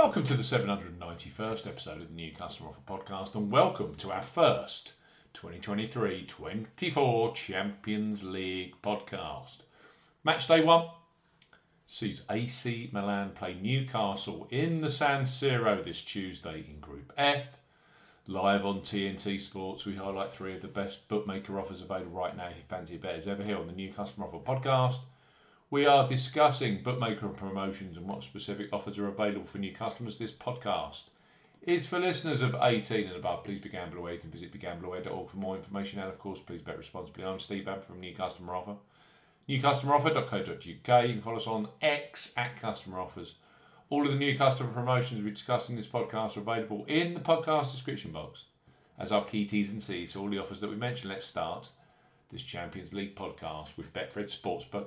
Welcome to the 791st episode of the New Customer Offer Podcast, and welcome to our first 2023 24 Champions League podcast. Match day one sees AC Milan play Newcastle in the San Siro this Tuesday in Group F. Live on TNT Sports, we highlight three of the best bookmaker offers available right now if you fancy a bet as ever here on the New Customer Offer Podcast. We are discussing bookmaker promotions and what specific offers are available for new customers. This podcast is for listeners of 18 and above. Please be gamble aware. You can visit begambleaware.org for more information. And of course, please bet responsibly. I'm Steve Abb from New Customer Offer. NewCustomeroffer.co.uk. You can follow us on X at Customer Offers. All of the new customer promotions we discuss in this podcast are available in the podcast description box as our key T's and C's for all the offers that we mentioned. Let's start this Champions League podcast with Betfred Sportsbook.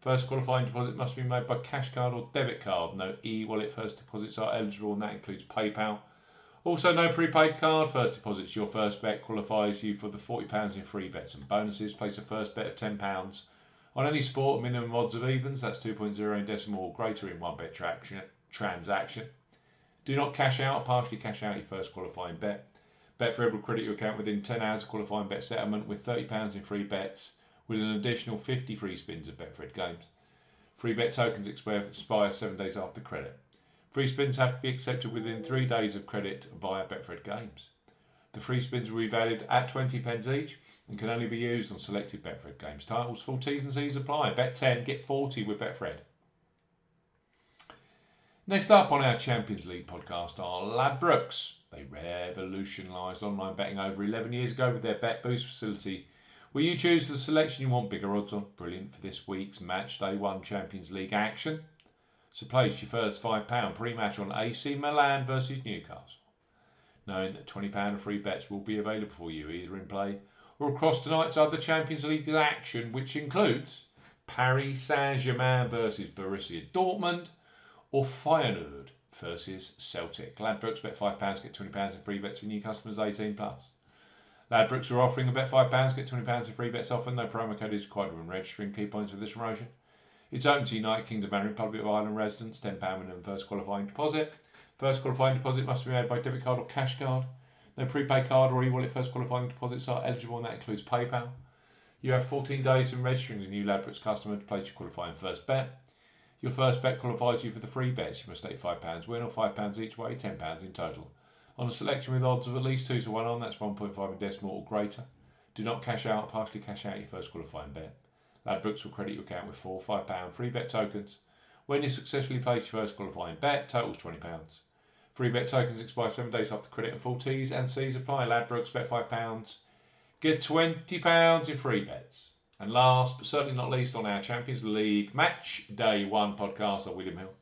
First qualifying deposit must be made by cash card or debit card. No e wallet first deposits are eligible, and that includes PayPal. Also, no prepaid card. First deposits your first bet qualifies you for the £40 in free bets and bonuses. Place a first bet of £10 on any sport, minimum odds of evens, that's 2.0 in decimal or greater in one bet traction, transaction. Do not cash out partially cash out your first qualifying bet. Betfred will credit your account within 10 hours of qualifying bet settlement with £30 in free bets with an additional 50 free spins of Betfred games. Free bet tokens expire seven days after credit. Free spins have to be accepted within three days of credit via Betfred games. The free spins will be valued at 20 pence each and can only be used on selected Betfred games. Titles, full T's and C's apply. Bet 10, get 40 with Betfred. Next up on our Champions League podcast are Ladbrokes. They revolutionised online betting over 11 years ago with their Bet Boost facility Will you choose the selection you want bigger odds on? Brilliant for this week's match day one Champions League action. So place your first £5 pre-match on AC Milan versus Newcastle. Knowing that £20 of free bets will be available for you either in play or across tonight's other Champions League action, which includes Paris Saint-Germain versus Borussia Dortmund or Feyenoord versus Celtic. Ladbrokes bet £5, get £20 in free bets for new customers 18 plus. Ladbrokes are offering a bet £5, get £20 in free bets offer. No promo code is required when registering. Key points for this promotion. It's open to United Kingdom and Republic of Ireland residents. £10 minimum first qualifying deposit. First qualifying deposit must be made by debit card or cash card. No prepaid card or e-wallet first qualifying deposits are eligible and that includes PayPal. You have 14 days from registering as a new Ladbrokes customer to place your qualifying first bet. Your first bet qualifies you for the free bets. You must stake £5 win or £5 each way, £10 in total on a selection with odds of at least 2 to 1 on, that's 1.5 in decimal or greater. Do not cash out, partially cash out your first qualifying bet. Ladbrokes will credit your account with four £5 free bet tokens. When you successfully place your first qualifying bet, totals £20. Free bet tokens expire 7 days after credit and full T's and C's apply. Ladbrokes bet £5. Get £20 in free bets. And last but certainly not least on our Champions League Match Day 1 podcast are William Hill,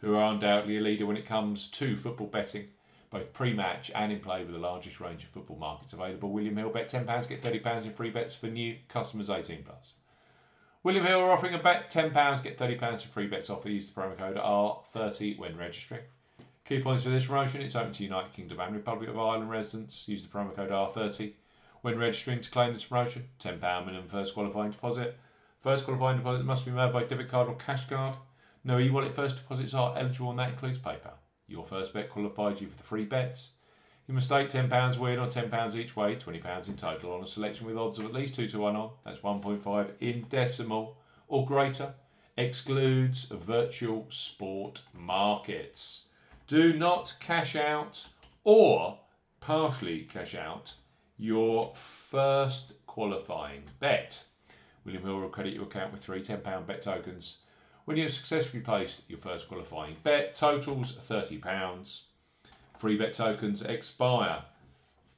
who are undoubtedly a leader when it comes to football betting both pre-match and in play with the largest range of football markets available. William Hill bet £10, get £30 in free bets for new customers 18 plus. William Hill are offering a bet £10, get £30 in free bets offer. Use the promo code R30 when registering. Key points for this promotion it's open to United Kingdom and Republic of Ireland residents. Use the promo code R30 when registering to claim this promotion. £10 minimum first qualifying deposit. First qualifying deposit must be made by debit card or cash card. No e wallet first deposits are eligible and that includes PayPal. Your first bet qualifies you for the free bets. You must stake £10 win or £10 each way, £20 in total on a selection with odds of at least 2 to 1 on, that's 1.5 in decimal or greater, excludes virtual sport markets. Do not cash out or partially cash out your first qualifying bet. William Hill will credit your account with three £10 bet tokens when you have successfully placed your first qualifying bet, totals £30. Free bet tokens expire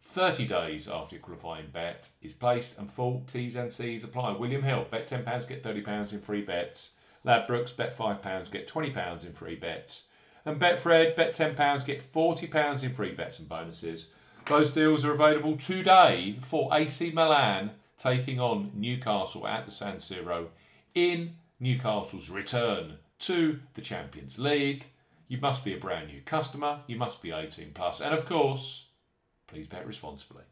30 days after your qualifying bet is placed and full T's and C's apply. William Hill, bet £10, get £30 in free bets. Ladbrokes, bet £5, get £20 in free bets. And Betfred, bet £10, get £40 in free bets and bonuses. Those deals are available today for AC Milan taking on Newcastle at the San Siro in Newcastle's return to the Champions League. You must be a brand new customer, you must be 18 plus, and of course, please bet responsibly.